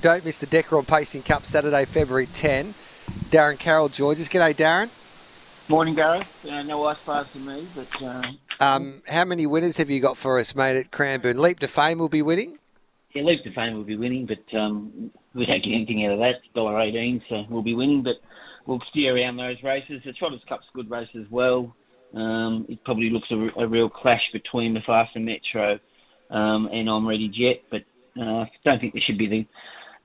Don't miss the Decker on Pacing Cup Saturday, February 10. Darren Carroll joins us. G'day, Darren. Morning, Gareth. Uh, no ice bars for me, but uh, Um, how many winners have you got for us, mate, at Cranbourne? Leap to Fame will be winning. yeah, Leap to Fame will be winning, but um, we don't get anything out of that. Dollar eighteen, so we'll be winning, but we'll steer around those races. The Trotters Cup's a good race as well. Um, it probably looks a, a real clash between the Mufasa Metro um, and I'm Ready Jet, but uh, I don't think there should be the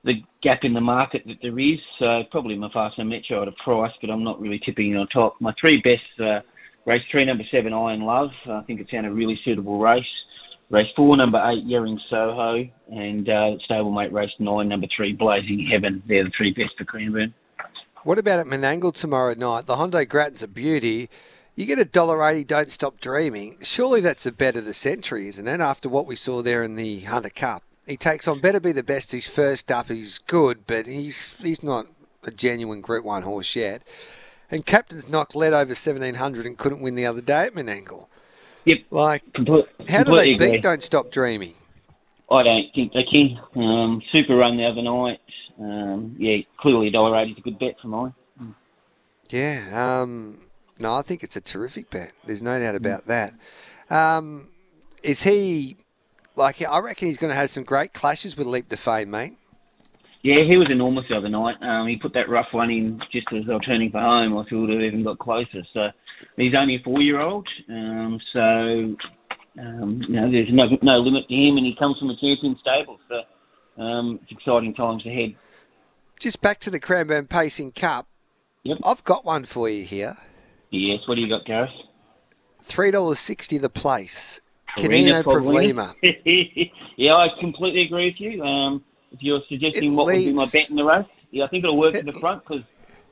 the gap in the market that there is. So probably Mufasa Metro at a price, but I'm not really tipping it on top. My three best uh, race three, number seven, Iron Love. I think it's in a really suitable race. Race four, number eight, Yering Soho, and uh, stablemate race nine, number three, Blazing Heaven. They're the three best for Cranbourne. What about at Menangle tomorrow night? The Hondo Grattan's a beauty. You get a dollar eighty. Don't stop dreaming. Surely that's a bet of the century, isn't it? After what we saw there in the Hunter Cup, he takes on better be the best. He's first up. He's good, but he's he's not a genuine Group One horse yet. And Captain's Knock led over seventeen hundred and couldn't win the other day at Menangle. Yep, Like, complete, how do they agree. beat Don't Stop Dreaming? I don't think they can. Um, super run the other night. Um, yeah, clearly dollar eighty is a good bet for mine. Yeah. Um, no, I think it's a terrific bet. There's no doubt about that. Um, is he like? I reckon he's going to have some great clashes with Leap to Fame, mate. Yeah, he was enormous the other night. Um, he put that rough one in just as they were turning for home. I thought he would have even got closer. So he's only a four-year-old. Um, so um, you know, there's no no limit to him, and he comes from a champion stable. So um, it's exciting times ahead. Just back to the Cranbourne Pacing Cup. Yep. I've got one for you here. Yes. What do you got, Gareth? Three dollars sixty the place. Canino Pavlima. yeah, I completely agree with you. Um, if you're suggesting It what would be my bet in the race, yeah, I think it'll work It- to the front because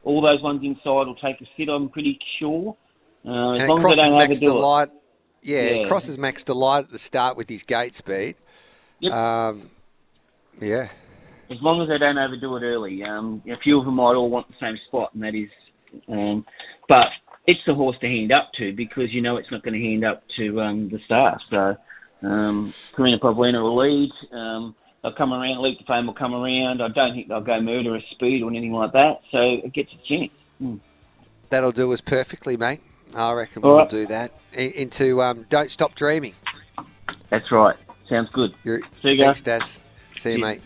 all those ones inside will take a sit. I'm pretty sure. Uh, as And it long as they crosses don't Max overdo it. Delight. Yeah, it crosses Max Delight at the start with his gate speed. Yep. Um, yeah. As long as they don't overdo it early. Um, a few of them might all want the same spot, and that is. Um, but it's the horse to hand up to because you know it's not going to hand up to um, the star. So um, Karina Pavlina will lead. Um, they'll come around. Leap to Fame will come around. I don't think they'll go murderous speed or anything like that. So it gets a chance. Mm. That'll do us perfectly, mate. I reckon All we'll right. do that. Into um, Don't Stop Dreaming. That's right. Sounds good. You're, See you guys. thanks, Daz. See you, Yeah. mate.